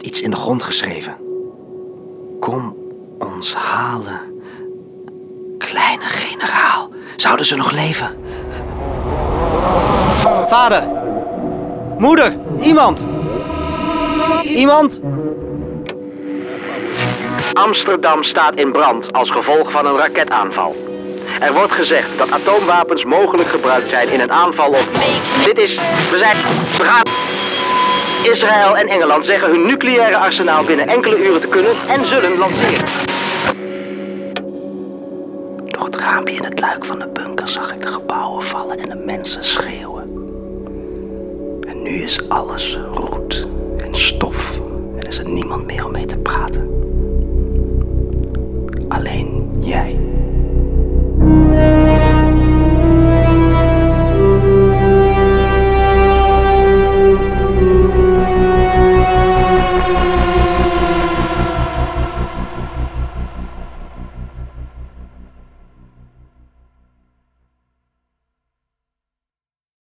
iets in de grond geschreven. Kom ons halen. Kleine generaal, zouden ze nog leven? Vader! Moeder! Iemand! Iemand! Amsterdam staat in brand als gevolg van een raketaanval. Er wordt gezegd dat atoomwapens mogelijk gebruikt zijn in een aanval op... Dit is... We zijn... We gaan... Israël en Engeland zeggen hun nucleaire arsenaal binnen enkele uren te kunnen en zullen lanceren. Door het raampje in het luik van de bunker zag ik de gebouwen vallen en de mensen schreeuwen. En nu is alles roet en stof en is er niemand meer om mee te praten. Alleen jij.